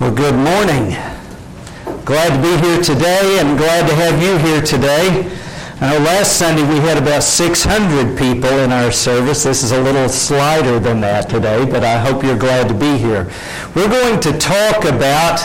Well, good morning. Glad to be here today and glad to have you here today. I know last Sunday we had about 600 people in our service. This is a little slighter than that today, but I hope you're glad to be here. We're going to talk about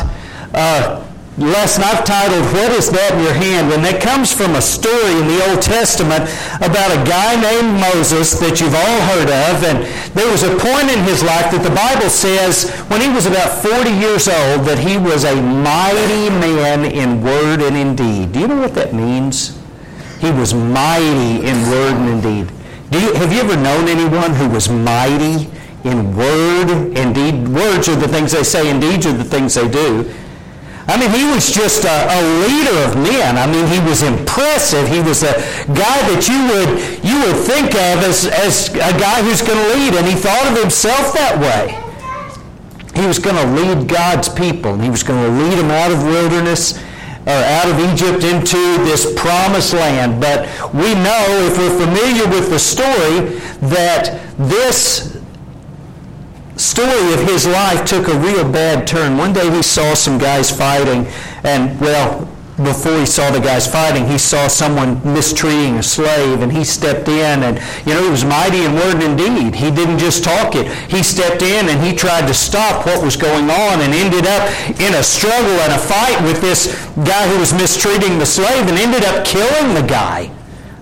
uh, lesson I've titled, What is That in Your Hand? And that comes from a story in the Old Testament about a guy named Moses that you've all heard of. And there was a point in his life that the Bible says when he was about 40 years old that he was a mighty man in word and in deed. Do you know what that means? He was mighty in word and in deed. Do you, have you ever known anyone who was mighty in word and deed? Words are the things they say, and deeds are the things they do. I mean, he was just a, a, leader of men. I mean, he was impressive. He was a guy that you would you would think of as, as a guy who's going to lead, and he thought of himself that way. He was going to lead God's people, and he was going to lead them out of wilderness or out of Egypt into this promised land. But we know, if we're familiar with the story, that this story of his life took a real bad turn. One day he saw some guys fighting, and well, before he saw the guys fighting, he saw someone mistreating a slave, and he stepped in, and you know he was mighty in word and deed. He didn't just talk it; he stepped in and he tried to stop what was going on, and ended up in a struggle and a fight with this guy who was mistreating the slave, and ended up killing the guy.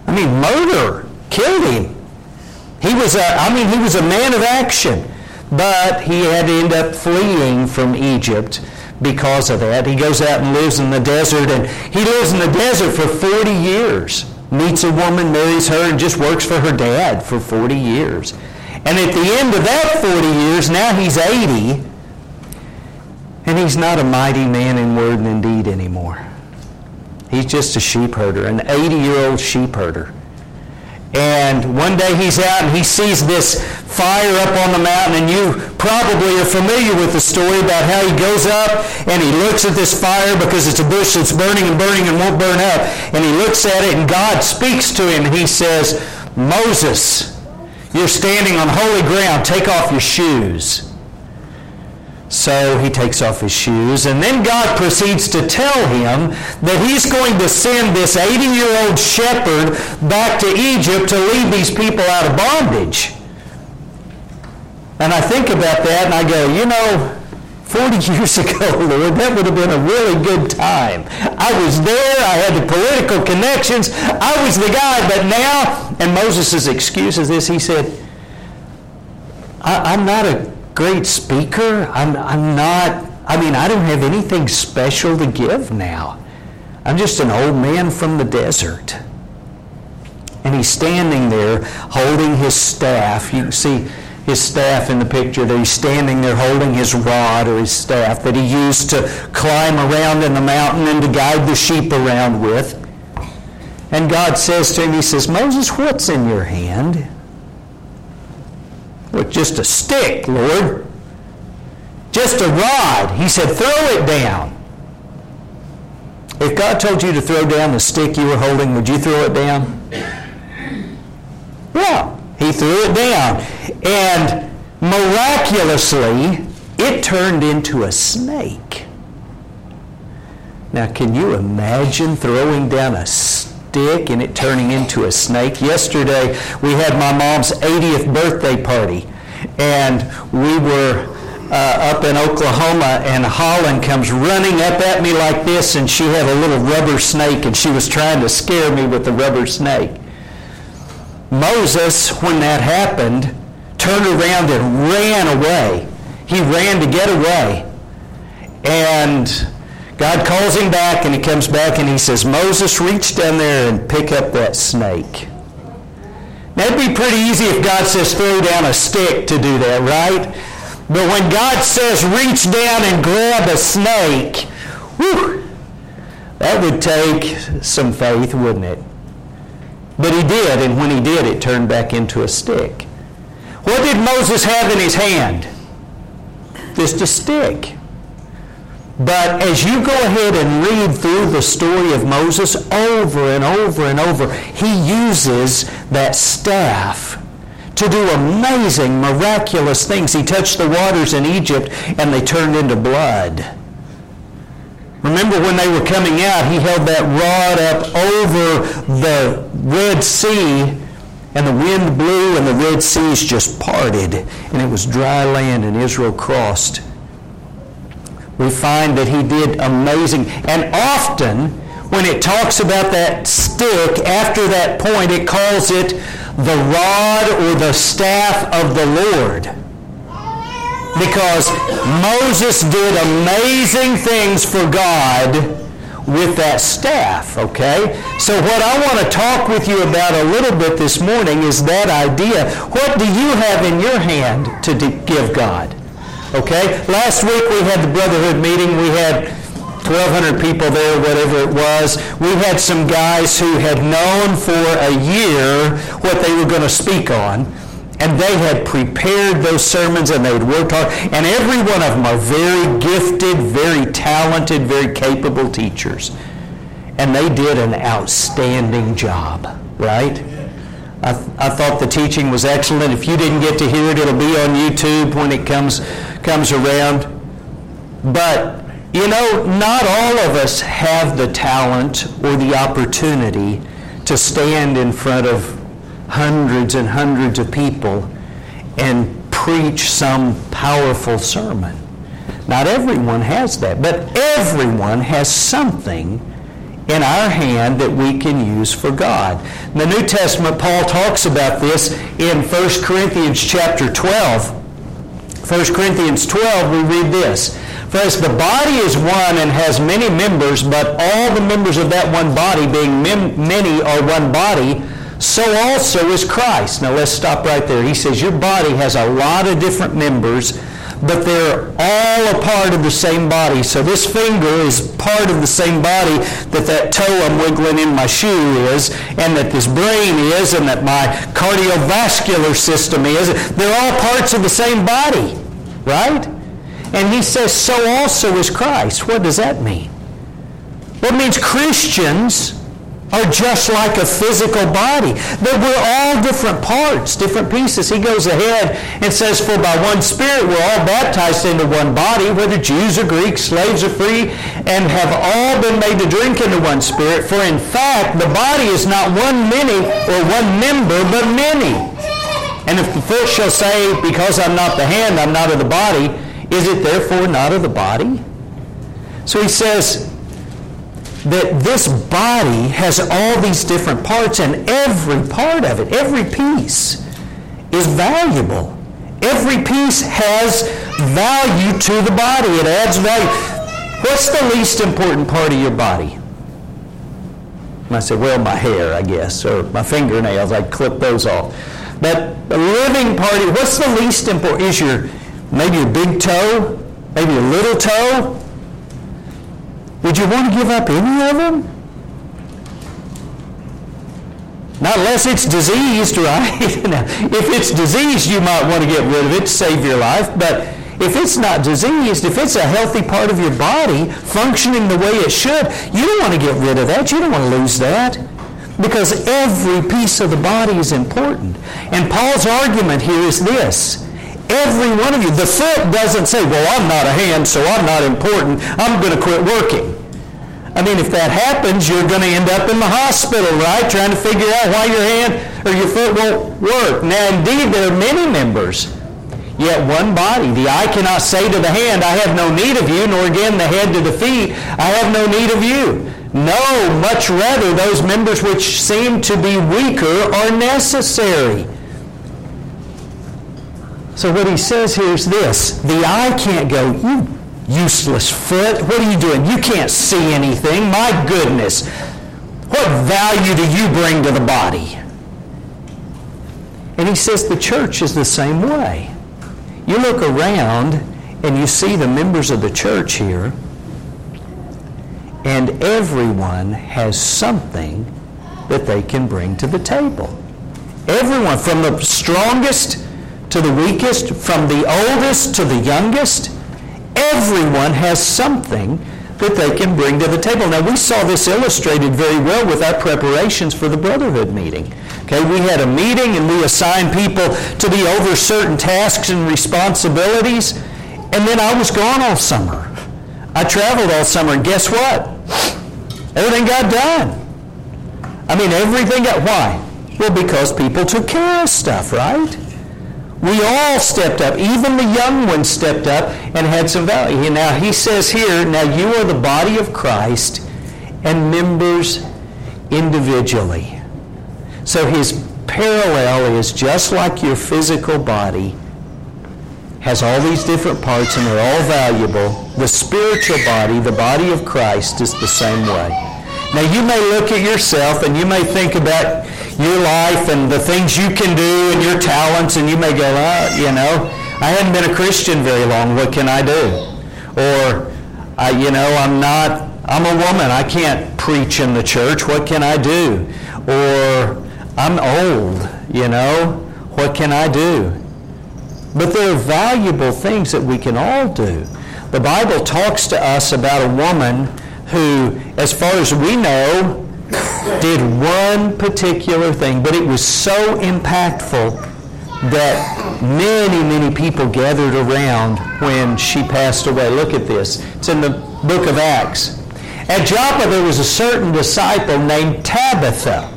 I mean, murder, killed him. He was a, I mean, he was a man of action. But he had to end up fleeing from Egypt because of that. He goes out and lives in the desert, and he lives in the desert for 40 years. Meets a woman, marries her, and just works for her dad for 40 years. And at the end of that 40 years, now he's 80, and he's not a mighty man in word and in deed anymore. He's just a sheep herder, an 80 year old sheep herder. And one day he's out and he sees this fire up on the mountain, and you probably are familiar with the story about how he goes up and he looks at this fire because it's a bush that's burning and burning and won't burn up. And he looks at it, and God speaks to him, and he says, Moses, you're standing on holy ground. Take off your shoes. So he takes off his shoes, and then God proceeds to tell him that he's going to send this 80 year old shepherd back to Egypt to lead these people out of bondage. And I think about that and I go, you know, 40 years ago, Lord, that would have been a really good time. I was there, I had the political connections, I was the guy, but now, and Moses' excuse is this, he said, I, am not a great speaker. I'm, I'm not, I mean, I don't have anything special to give now. I'm just an old man from the desert. And he's standing there holding his staff. You can see his staff in the picture there. He's standing there holding his rod or his staff that he used to climb around in the mountain and to guide the sheep around with. And God says to him, He says, Moses, what's in your hand? With just a stick, Lord. Just a rod. He said, throw it down. If God told you to throw down the stick you were holding, would you throw it down? Yeah, he threw it down. And miraculously, it turned into a snake. Now, can you imagine throwing down a snake? Stick and it turning into a snake. Yesterday, we had my mom's 80th birthday party, and we were uh, up in Oklahoma, and Holland comes running up at me like this, and she had a little rubber snake, and she was trying to scare me with the rubber snake. Moses, when that happened, turned around and ran away. He ran to get away. And God calls him back and he comes back and he says, Moses, reach down there and pick up that snake. It'd be pretty easy if God says throw down a stick to do that, right? But when God says reach down and grab a snake, whew, that would take some faith, wouldn't it? But he did, and when he did, it turned back into a stick. What did Moses have in his hand? Just a stick. But as you go ahead and read through the story of Moses over and over and over, he uses that staff to do amazing, miraculous things. He touched the waters in Egypt and they turned into blood. Remember when they were coming out, he held that rod up over the Red Sea, and the wind blew, and the Red Seas just parted, and it was dry land, and Israel crossed. We find that he did amazing. And often, when it talks about that stick, after that point, it calls it the rod or the staff of the Lord because Moses did amazing things for God with that staff, okay? So what I want to talk with you about a little bit this morning is that idea. What do you have in your hand to give God? Okay? Last week we had the brotherhood meeting. We had 1,200 people there, whatever it was. We had some guys who had known for a year what they were going to speak on. And they had prepared those sermons and they had worked hard. And every one of them are very gifted, very talented, very capable teachers. And they did an outstanding job, right? I, th- I thought the teaching was excellent. If you didn't get to hear it, it'll be on YouTube when it comes, comes around. But, you know, not all of us have the talent or the opportunity to stand in front of hundreds and hundreds of people and preach some powerful sermon. Not everyone has that, but everyone has something in our hand that we can use for God. In the New Testament, Paul talks about this in 1 Corinthians chapter 12. 1 Corinthians 12, we read this. For as the body is one and has many members, but all the members of that one body, being mem- many, are one body, so also is Christ. Now let's stop right there. He says your body has a lot of different members, but they're all a part of the same body. So this finger is part of the same body that that toe I'm wiggling in my shoe is, and that this brain is, and that my cardiovascular system is. They're all parts of the same body, right? And he says, so also is Christ. What does that mean? It means Christians are just like a physical body. That we're all different parts, different pieces. He goes ahead and says, For by one Spirit we're all baptized into one body, whether Jews or Greeks, slaves or free, and have all been made to drink into one Spirit. For in fact, the body is not one many or one member, but many. And if the foot shall say, Because I'm not the hand, I'm not of the body, is it therefore not of the body? So he says, that this body has all these different parts, and every part of it, every piece, is valuable. Every piece has value to the body. It adds value. What's the least important part of your body? And I said, well, my hair, I guess, or my fingernails. I clip those off. But the living part, what's the least important? Is your maybe your big toe, maybe your little toe, would you want to give up any of them? Not unless it's diseased, right? if it's diseased, you might want to get rid of it to save your life. But if it's not diseased, if it's a healthy part of your body functioning the way it should, you don't want to get rid of that. You don't want to lose that. Because every piece of the body is important. And Paul's argument here is this Every one of you. The foot doesn't say, well, I'm not a hand, so I'm not important. I'm going to quit working. I mean, if that happens, you're going to end up in the hospital, right? Trying to figure out why your hand or your foot won't work. Now, indeed, there are many members, yet one body. The eye cannot say to the hand, I have no need of you, nor again the head to the feet, I have no need of you. No, much rather, those members which seem to be weaker are necessary. So what he says here is this. The eye can't go, you useless foot, what are you doing? You can't see anything. My goodness. What value do you bring to the body? And he says the church is the same way. You look around and you see the members of the church here, and everyone has something that they can bring to the table. Everyone, from the strongest to the weakest, from the oldest to the youngest, everyone has something that they can bring to the table. Now, we saw this illustrated very well with our preparations for the Brotherhood meeting. Okay, we had a meeting and we assigned people to be over certain tasks and responsibilities, and then I was gone all summer. I traveled all summer, and guess what? Everything got done. I mean, everything got, why? Well, because people took care of stuff, right? We all stepped up. Even the young ones stepped up and had some value. Now, he says here, now you are the body of Christ and members individually. So his parallel is just like your physical body has all these different parts and they're all valuable. The spiritual body, the body of Christ, is the same way. Now you may look at yourself and you may think about your life and the things you can do and your talents, and you may go, oh, you know, I haven't been a Christian very long. What can I do? Or, I, you know, I'm not, I'm a woman. I can't preach in the church. What can I do? Or, I'm old, you know, what can I do? But there are valuable things that we can all do. The Bible talks to us about a woman who, as far as we know, did one particular thing, but it was so impactful that many, many people gathered around when she passed away. Look at this. It's in the book of Acts. At Joppa, there was a certain disciple named Tabitha.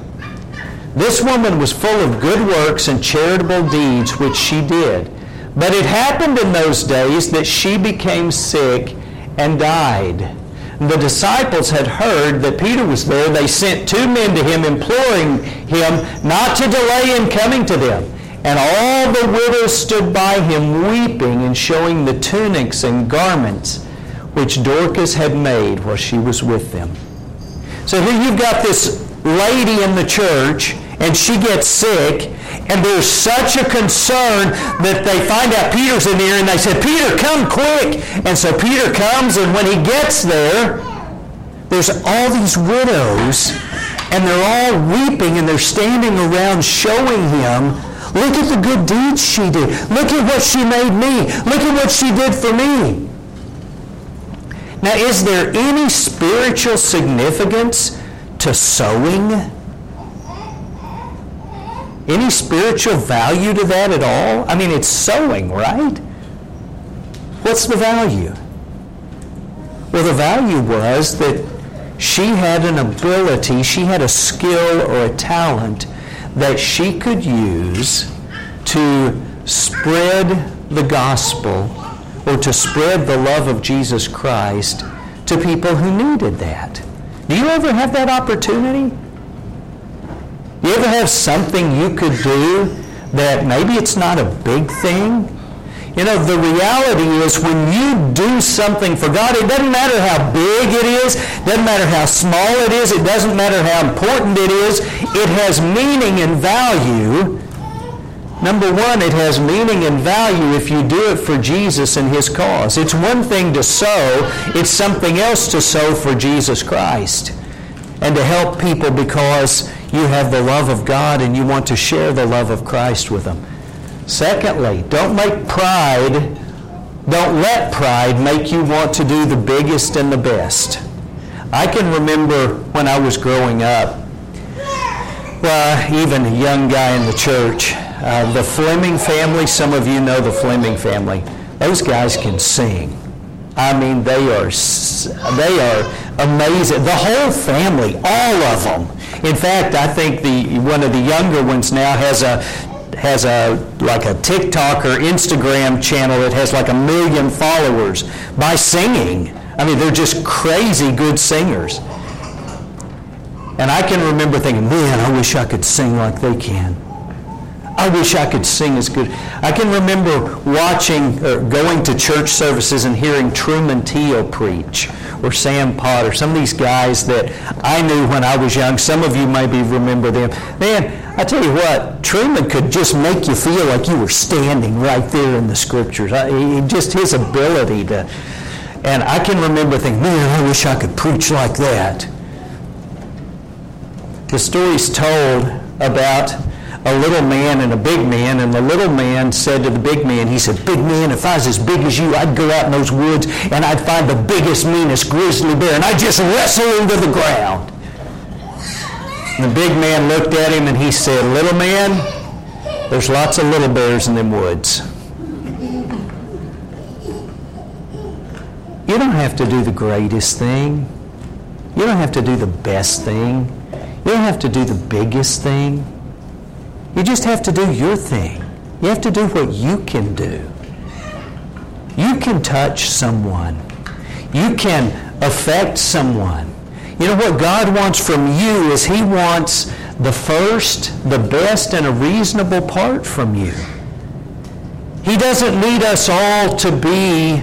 This woman was full of good works and charitable deeds, which she did. But it happened in those days that she became sick and died the disciples had heard that Peter was there, they sent two men to him, imploring him not to delay in coming to them. And all the widows stood by him, weeping and showing the tunics and garments which Dorcas had made while she was with them. So here you've got this lady in the church, and she gets sick, and there's such a concern that they find out Peter's in there and they said, Peter, come quick. And so Peter comes and when he gets there, there's all these widows and they're all weeping and they're standing around showing him, look at the good deeds she did. Look at what she made me. Look at what she did for me. Now, is there any spiritual significance to sewing? Any spiritual value to that at all? I mean, it's sewing, right? What's the value? Well, the value was that she had an ability, she had a skill or a talent that she could use to spread the gospel or to spread the love of Jesus Christ to people who needed that. Do you ever have that opportunity? You ever have something you could do that maybe it's not a big thing? You know, the reality is when you do something for God, it doesn't matter how big it is, doesn't matter how small it is, it doesn't matter how important it is, it has meaning and value. Number one, it has meaning and value if you do it for Jesus and His cause. It's one thing to sew, it's something else to sew for Jesus Christ and to help people because you have the love of God and you want to share the love of Christ with them. Secondly, don't make pride, don't let pride make you want to do the biggest and the best. I can remember when I was growing up, well, even a young guy in the church, uh, the Fleming family, some of you know the Fleming family, those guys can sing. I mean, they are, they are amazing. The whole family, all of them. In fact, I think the one of the younger ones now has a has a like a TikTok or Instagram channel that has like a million followers by singing. I mean, they're just crazy good singers. And I can remember thinking, man, I wish I could sing like they can. I wish I could sing as good. I can remember watching, or uh, going to church services and hearing Truman Teal preach, or Sam Potter, some of these guys that I knew when I was young. Some of you maybe remember them. Man, I tell you what, Truman could just make you feel like you were standing right there in the scriptures. I, just his ability to, and I can remember thinking, man, I wish I could preach like that. The story's told about a little man and a big man, and the little man said to the big man, he said, Big man, if I was as big as you, I'd go out in those woods and I'd find the biggest, meanest grizzly bear, and I'd just wrestle him to the ground. And the big man looked at him and he said, Little man, there's lots of little bears in them woods. You You don't have to do the greatest thing. You don't have to do the best thing. You don't have to do the biggest thing. You just have to do your thing. You have to do what you can do. You can touch someone. You can affect someone. You know what God wants from you is He wants the first, the best, and a reasonable part from you. He doesn't need us all to be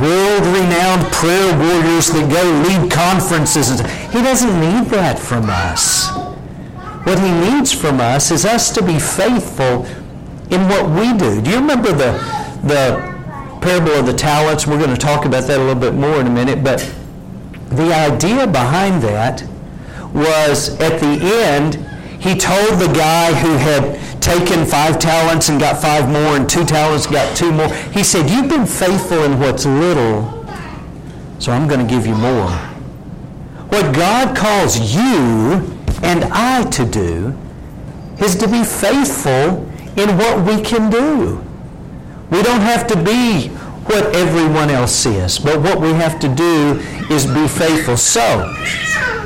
world-renowned prayer warriors that go lead conferences. He doesn't need that from us. What he needs from us is us to be faithful in what we do. Do you remember the, the parable of the talents? We're going to talk about that a little bit more in a minute, but the idea behind that was at the end, he told the guy who had taken five talents and got five more, and two talents got two more. He said, You've been faithful in what's little, so I'm going to give you more. What God calls you and I to do is to be faithful in what we can do. We don't have to be what everyone else is, but what we have to do is be faithful. So,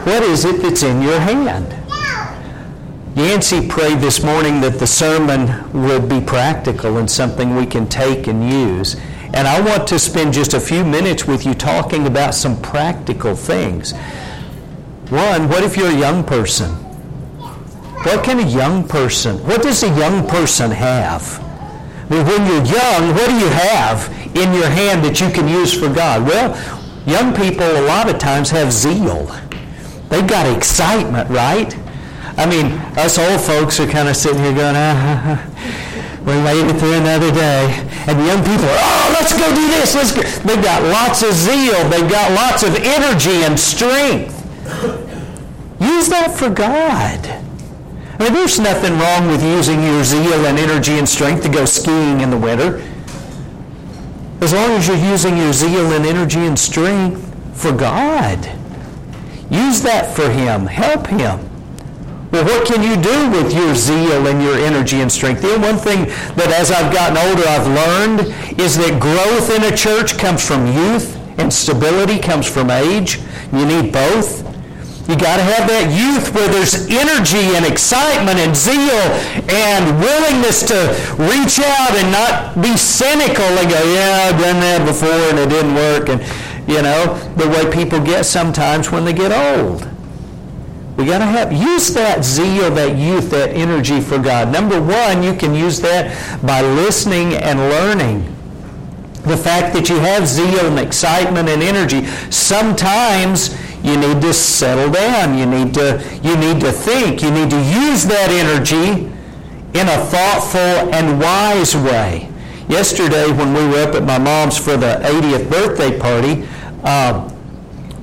what is it that's in your hand? Yancey prayed this morning that the sermon would be practical and something we can take and use. And I want to spend just a few minutes with you talking about some practical things. One, what if you're a young person? What can a young person, what does a young person have? I mean, when you're young, what do you have in your hand that you can use for God? Well, young people a lot of times have zeal. They've got excitement, right? I mean, us old folks are kind of sitting here going, ah, we made it through another day. And young people are, oh, let's go do this. Let's go. They've got lots of zeal. They've got lots of energy and strength. Use that for God. I mean, there's nothing wrong with using your zeal and energy and strength to go skiing in the winter. As long as you're using your zeal and energy and strength for God. Use that for Him. Help Him. Well, what can you do with your zeal and your energy and strength? The one thing that as I've gotten older I've learned is that growth in a church comes from youth and stability comes from age. You need both. You got to have that youth where there's energy and excitement and zeal and willingness to reach out and not be cynical and go, yeah, I've done that before and it didn't work. And, you know, the way people get sometimes when they get old. We got to have use that zeal, that youth, that energy for God. Number one, you can use that by listening and learning. The fact that you have zeal and excitement and energy. Sometimes you need to settle down. You need to you need to think. You need to use that energy in a thoughtful and wise way. Yesterday, when we were up at my mom's for the 80th birthday party. Uh,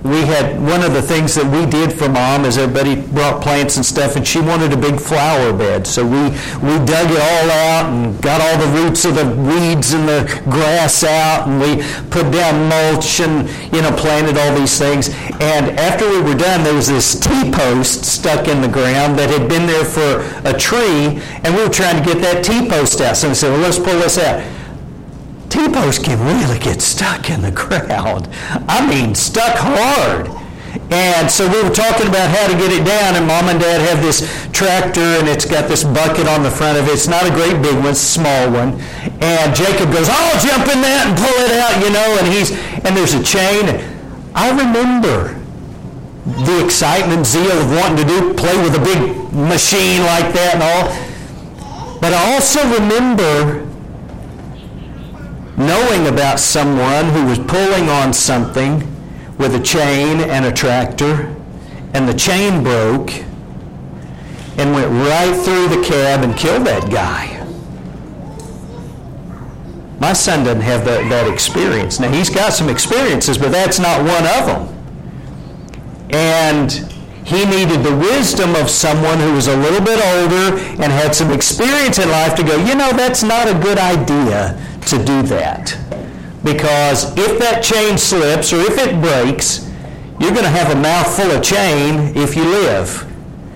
we had one of the things that we did for mom is everybody brought plants and stuff and she wanted a big flower bed. So we we dug it all out and got all the roots of the weeds and the grass out and we put down mulch and you know planted all these things. And after we were done there was this t-post stuck in the ground that had been there for a tree and we were trying to get that t-post out. So we said well let's pull this out T-posts can really get stuck in the ground. I mean, stuck hard. And so we were talking about how to get it down, and mom and dad have this tractor, and it's got this bucket on the front of it. It's not a great big one, it's a small one. And Jacob goes, I'll jump in that and pull it out, you know, and he's, and there's a chain. I remember the excitement, zeal of wanting to do, play with a big machine like that and all. But I also remember knowing about someone who was pulling on something with a chain and a tractor, and the chain broke and went right through the cab and killed that guy. My son doesn't have that, that experience. Now, he's got some experiences, but that's not one of them. And he needed the wisdom of someone who was a little bit older and had some experience in life to go, you know, that's not a good idea to do that. Because if that chain slips or if it breaks, you're going to have a mouthful of chain if you live.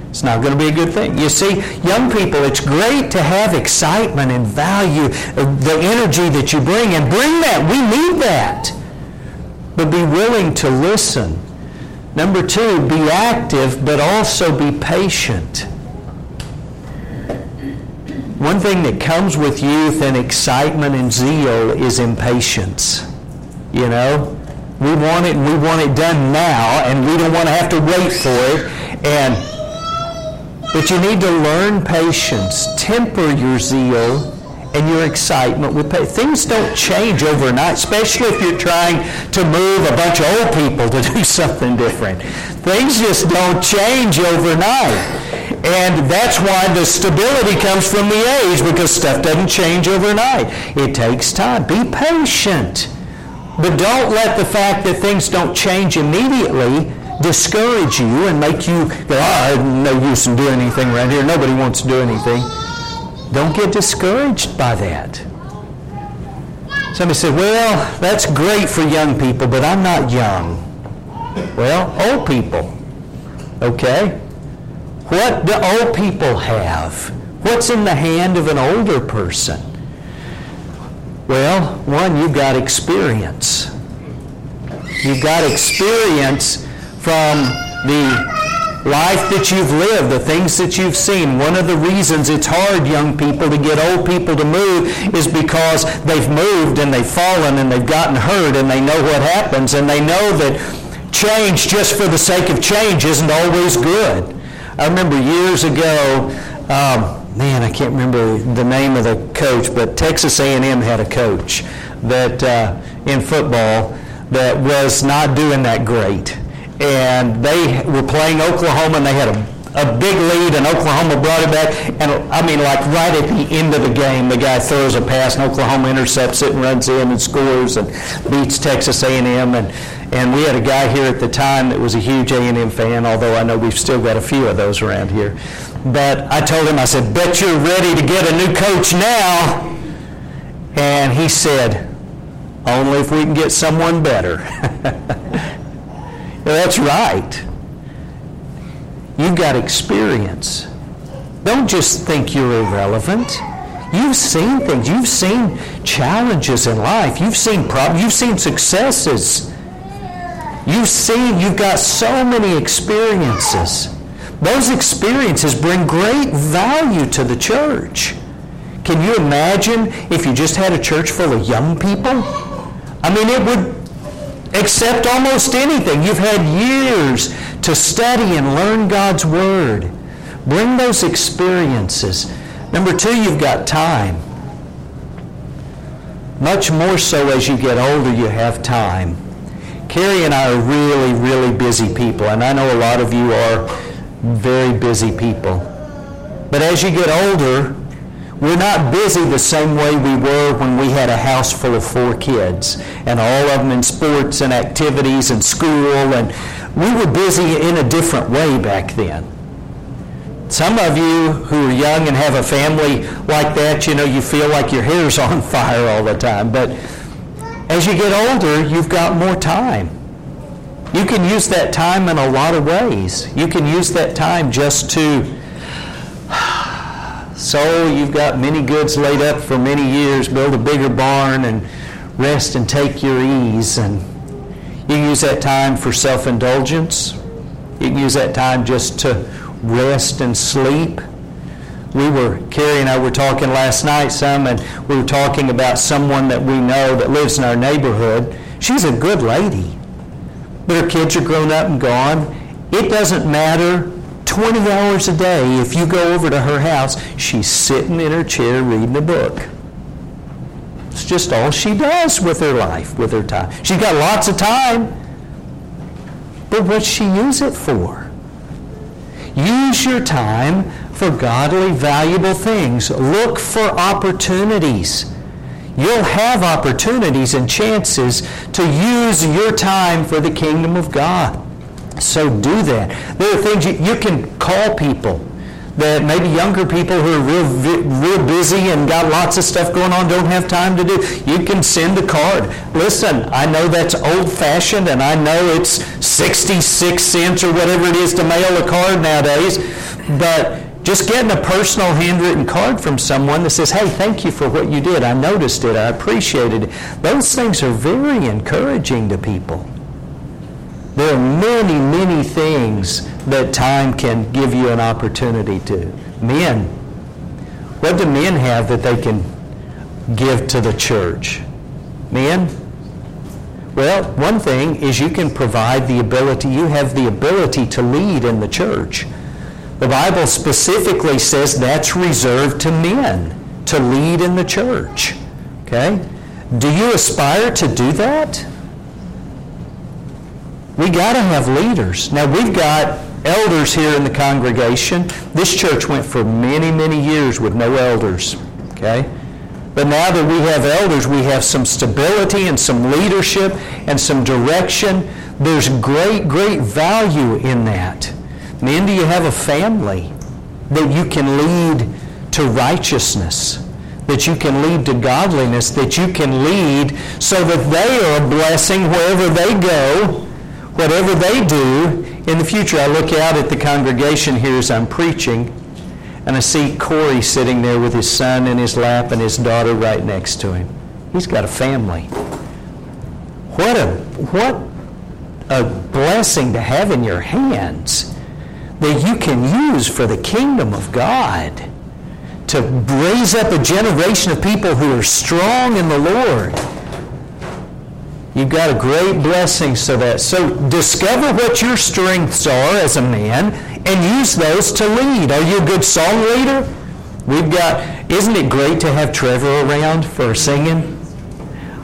It's not going to be a good thing. You see, young people, it's great to have excitement and value uh, the energy that you bring, and bring that. We need that. but be willing to listen. Number two, be active, but also be patient. One thing that comes with youth and excitement and zeal is impatience. You know, we want it and we want it done now, and we don't want to have to wait for it. And but you need to learn patience, temper your zeal and your excitement with patience. Things don't change overnight, especially if you're trying to move a bunch of old people to do something different. Things just don't change overnight. And that's why the stability comes from the age because stuff doesn't change overnight. It takes time. Be patient. But don't let the fact that things don't change immediately discourage you and make you go, oh, no use in doing anything around here. Nobody wants to do anything. Don't get discouraged by that. Somebody said, well, that's great for young people, but I'm not young. Well, old people. Okay? What do old people have? What's in the hand of an older person? Well, one, you've got experience. You've got experience from the life that you've lived, the things that you've seen. One of the reasons it's hard, young people, to get old people to move is because they've moved and they've fallen and they've gotten hurt and they know what happens and they know that change just for the sake of change isn't always good. I remember years ago, um, man, I can't remember the name of the coach, but Texas A&M had a coach that uh, in football that was not doing that great, and they were playing Oklahoma, and they had a a big lead, and Oklahoma brought it back. And I mean, like right at the end of the game, the guy throws a pass, and Oklahoma intercepts it and runs in and scores and beats Texas A&M. And and we had a guy here at the time that was a huge A&M fan, although I know we've still got a few of those around here. But I told him, I said, bet you're ready to get a new coach now. And he said, only if we can get someone better. that's right. You've got experience. Don't just think you're irrelevant. You've seen things. You've seen challenges in life. You've seen problems. You've seen successes. You've seen, you've got so many experiences. Those experiences bring great value to the church. Can you imagine if you just had a church full of young people? I mean, it would accept almost anything. You've had years to study and learn God's Word. Bring those experiences. Number two, you've got time. Much more so as you get older, you have time. Carrie and I are really, really busy people, and I know a lot of you are very busy people. But as you get older, we're not busy the same way we were when we had a house full of four kids and all of them in sports and activities and school and we were busy in a different way back then. Some of you who are young and have a family like that, you know, you feel like your hair's on fire all the time. But as you get older, you've got more time. You can use that time in a lot of ways. You can use that time just to sow. You've got many goods laid up for many years. Build a bigger barn and rest and take your ease. And you can use that time for self-indulgence. You can use that time just to rest and sleep. We were, Carrie and I were talking last night some, and we were talking about someone that we know that lives in our neighborhood. She's a good lady but her kids are grown up and gone. It doesn't matter 20 hours a day. If you go over to her house, she's sitting in her chair reading a book. It's just all she does with her life, with her time. She's got lots of time, but what's she use it for? Use your time for godly, valuable things. Look for opportunities. You'll have opportunities and chances to use your time for the kingdom of God. So do that. There are things you, you can call people that maybe younger people who are real, real busy and got lots of stuff going on don't have time to do. You can send a card. Listen, I know that's old-fashioned and I know it's 66 cents or whatever it is to mail a card nowadays, but Just getting a personal handwritten card from someone that says, hey, thank you for what you did. I noticed it. I appreciated it. Those things are very encouraging to people. There are many, many things that time can give you an opportunity to. Men, what do men have that they can give to the church? Men? Well, one thing is you can provide the ability, you have the ability to lead in the church. The Bible specifically says that's reserved to men to lead in the church. Okay? Do you aspire to do that? We got to have leaders. Now, we've got elders here in the congregation. This church went for many, many years with no elders. Okay? But now that we have elders, we have some stability and some leadership and some direction. There's great, great value in that. Men, do you have a family that you can lead to righteousness? That you can lead to godliness, that you can lead so that they are a blessing wherever they go, whatever they do in the future. I look out at the congregation here as I'm preaching, and I see Corey sitting there with his son in his lap and his daughter right next to him. He's got a family. What a, what a blessing to have in your hands that you can use for the kingdom of God to raise up a generation of people who are strong in the Lord. You've got a great blessing so that so discover what your strengths are as a man and use those to lead. Are you a good song leader? We've got isn't it great to have Trevor around for singing?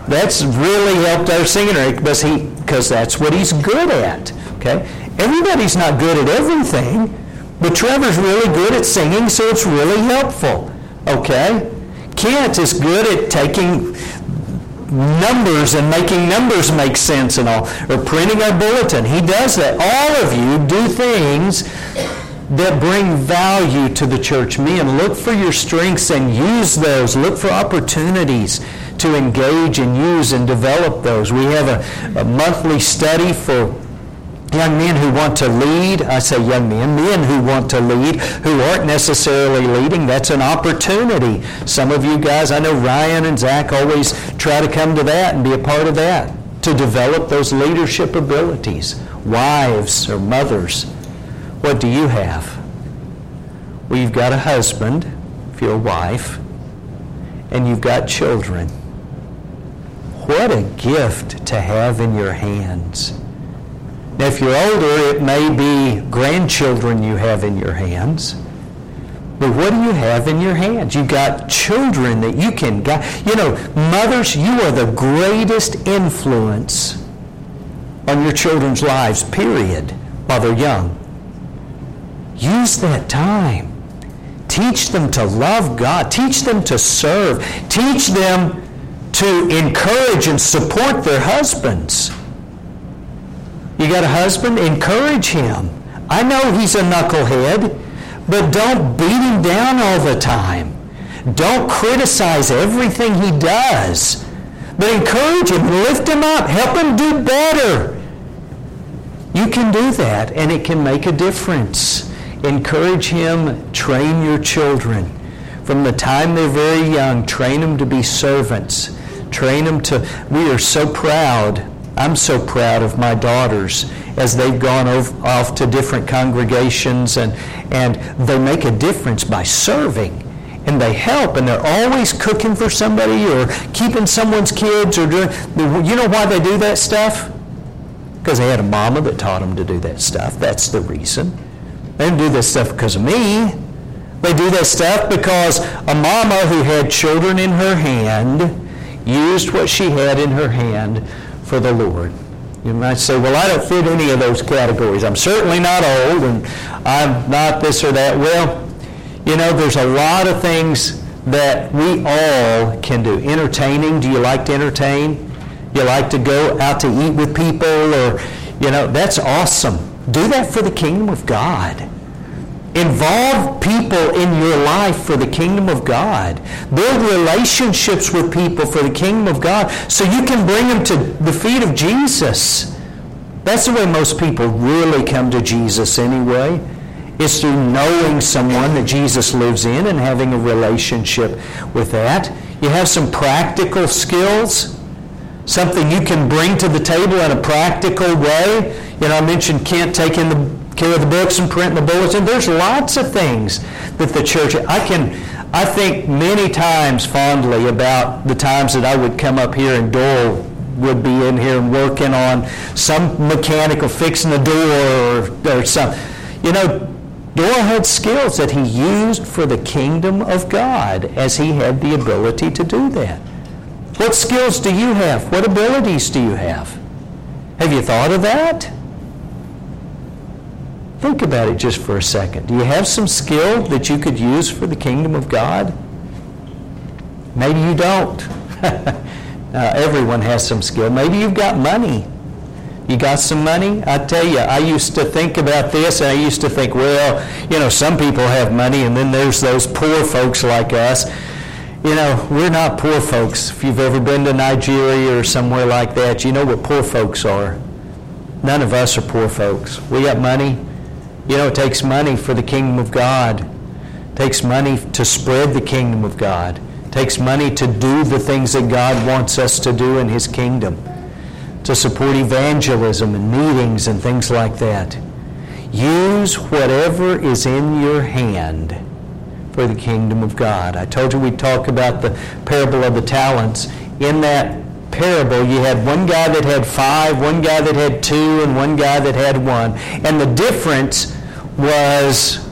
That's really helped our singing because he because that's what he's good at. Okay? Everybody's not good at everything, but Trevor's really good at singing, so it's really helpful. Okay? Kent is good at taking numbers and making numbers make sense and all, or printing our bulletin. He does that. All of you do things that bring value to the church. Men, look for your strengths and use those. Look for opportunities to engage and use and develop those. We have a, a monthly study for young men who want to lead. I say young men, men who want to lead, who aren't necessarily leading. That's an opportunity. Some of you guys, I know Ryan and Zach always try to come to that and be a part of that to develop those leadership abilities. Wives or mothers, what do you have? Well, you've got a husband, if you're a wife, and you've got children. What a gift to have in your hands now, if you're older, it may be grandchildren you have in your hands. But what do you have in your hands? You've got children that you can guide. You know, mothers, you are the greatest influence on your children's lives, period, while they're young. Use that time. Teach them to love God. Teach them to serve. Teach them to encourage and support their husbands. You got a husband? Encourage him. I know he's a knucklehead, but don't beat him down all the time. Don't criticize everything he does. But encourage him, lift him up, help him do better. You can do that, and it can make a difference. Encourage him, train your children. From the time they're very young, train them to be servants. Train them to, we are so proud I'm so proud of my daughters as they've gone off to different congregations and, and they make a difference by serving. And they help and they're always cooking for somebody or keeping someone's kids or doing, you know why they do that stuff? Because they had a mama that taught them to do that stuff. That's the reason. They didn't do this stuff because of me. They do that stuff because a mama who had children in her hand used what she had in her hand for the Lord. You might say, well, I don't fit any of those categories. I'm certainly not old and I'm not this or that. Well, you know, there's a lot of things that we all can do. Entertaining, do you like to entertain? You like to go out to eat with people or, you know, that's awesome. Do that for the kingdom of God. Involve people in your life for the kingdom of God. Build relationships with people for the kingdom of God so you can bring them to the feet of Jesus. That's the way most people really come to Jesus anyway, It's through knowing someone that Jesus lives in and having a relationship with that. You have some practical skills, something you can bring to the table in a practical way. You know, I mentioned Kent taking the care of the books and printing the bulletin. There's lots of things that the church, I can, I think many times fondly about the times that I would come up here and Doyle would be in here and working on some mechanical fixing the door or, or some. You know, Doyle had skills that he used for the kingdom of God as he had the ability to do that. What skills do you have? What abilities do you have? Have you thought of that? Think about it just for a second. Do you have some skill that you could use for the kingdom of God? Maybe you don't. uh, everyone has some skill. Maybe you've got money. You got some money? I tell you, I used to think about this, and I used to think, well, you know, some people have money, and then there's those poor folks like us. You know, we're not poor folks. If you've ever been to Nigeria or somewhere like that, you know what poor folks are. None of us are poor folks. We got money. You know, it takes money for the kingdom of God. It takes money to spread the kingdom of God. It takes money to do the things that God wants us to do in His kingdom, to support evangelism and meetings and things like that. Use whatever is in your hand for the kingdom of God. I told you we'd talk about the parable of the talents. In that parable, you had one guy that had five, one guy that had two, and one guy that had one. And the difference was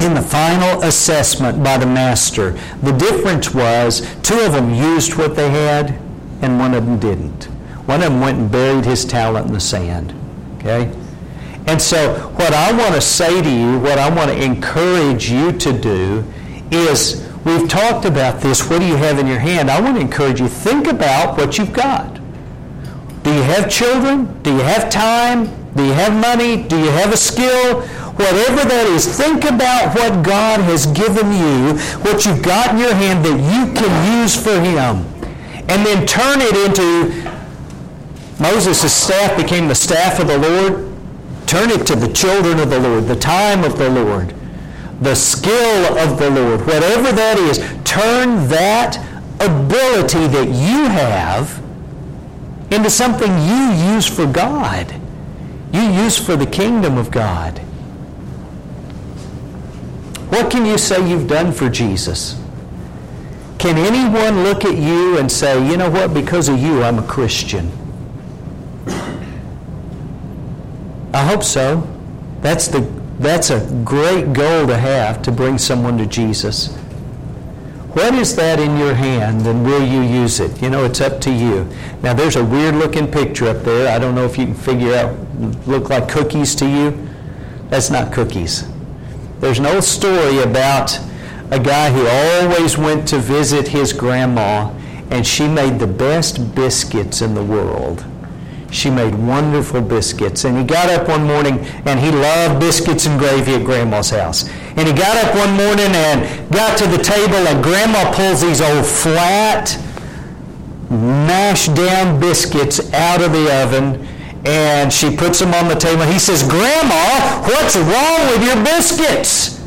in the final assessment by the master. The difference was two of them used what they had, and one of them didn't. One of them went and buried his talent in the sand. Okay? And so, what I want to say to you, what I want to encourage you to do is We've talked about this. What do you have in your hand? I want to encourage you, think about what you've got. Do you have children? Do you have time? Do you have money? Do you have a skill? Whatever that is, think about what God has given you, what you've got in your hand that you can use for Him. And then turn it into Moses' staff became the staff of the Lord. Turn it to the children of the Lord, the time of the Lord the skill of the Lord, whatever that is, turn that ability that you have into something you use for God. You use for the kingdom of God. What can you say you've done for Jesus? Can anyone look at you and say, you know what, because of you, I'm a Christian? I hope so. That's the that's a great goal to have to bring someone to Jesus. What is that in your hand and will you use it? You know, it's up to you. Now, there's a weird looking picture up there. I don't know if you can figure out, look like cookies to you. That's not cookies. There's an old story about a guy who always went to visit his grandma, and she made the best biscuits in the world. She made wonderful biscuits. And he got up one morning and he loved biscuits and gravy at Grandma's house. And he got up one morning and got to the table and Grandma pulls these old flat, mashed down biscuits out of the oven and she puts them on the table. He says, Grandma, what's wrong with your biscuits?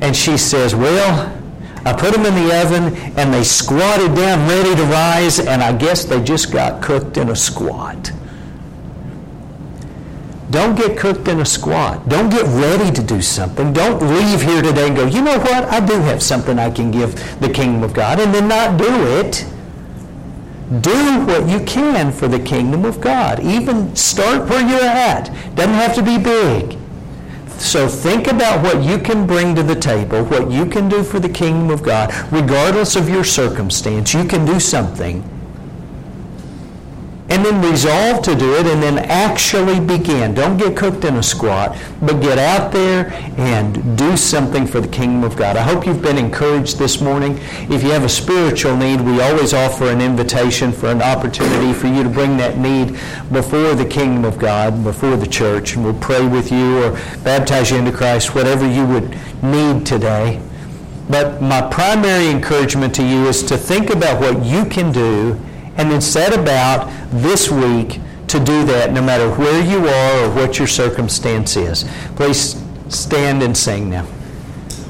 And she says, Well, I put them in the oven and they squatted down ready to rise, and I guess they just got cooked in a squat. Don't get cooked in a squat. Don't get ready to do something. Don't leave here today and go, you know what? I do have something I can give the kingdom of God, and then not do it. Do what you can for the kingdom of God. Even start where you're at. Doesn't have to be big. So think about what you can bring to the table, what you can do for the kingdom of God, regardless of your circumstance. You can do something and then resolve to do it and then actually begin. Don't get cooked in a squat, but get out there and do something for the kingdom of God. I hope you've been encouraged this morning. If you have a spiritual need, we always offer an invitation for an opportunity for you to bring that need before the kingdom of God, before the church, and we'll pray with you or baptize you into Christ, whatever you would need today. But my primary encouragement to you is to think about what you can do and then set about this week to do that no matter where you are or what your circumstance is. Please stand and sing now.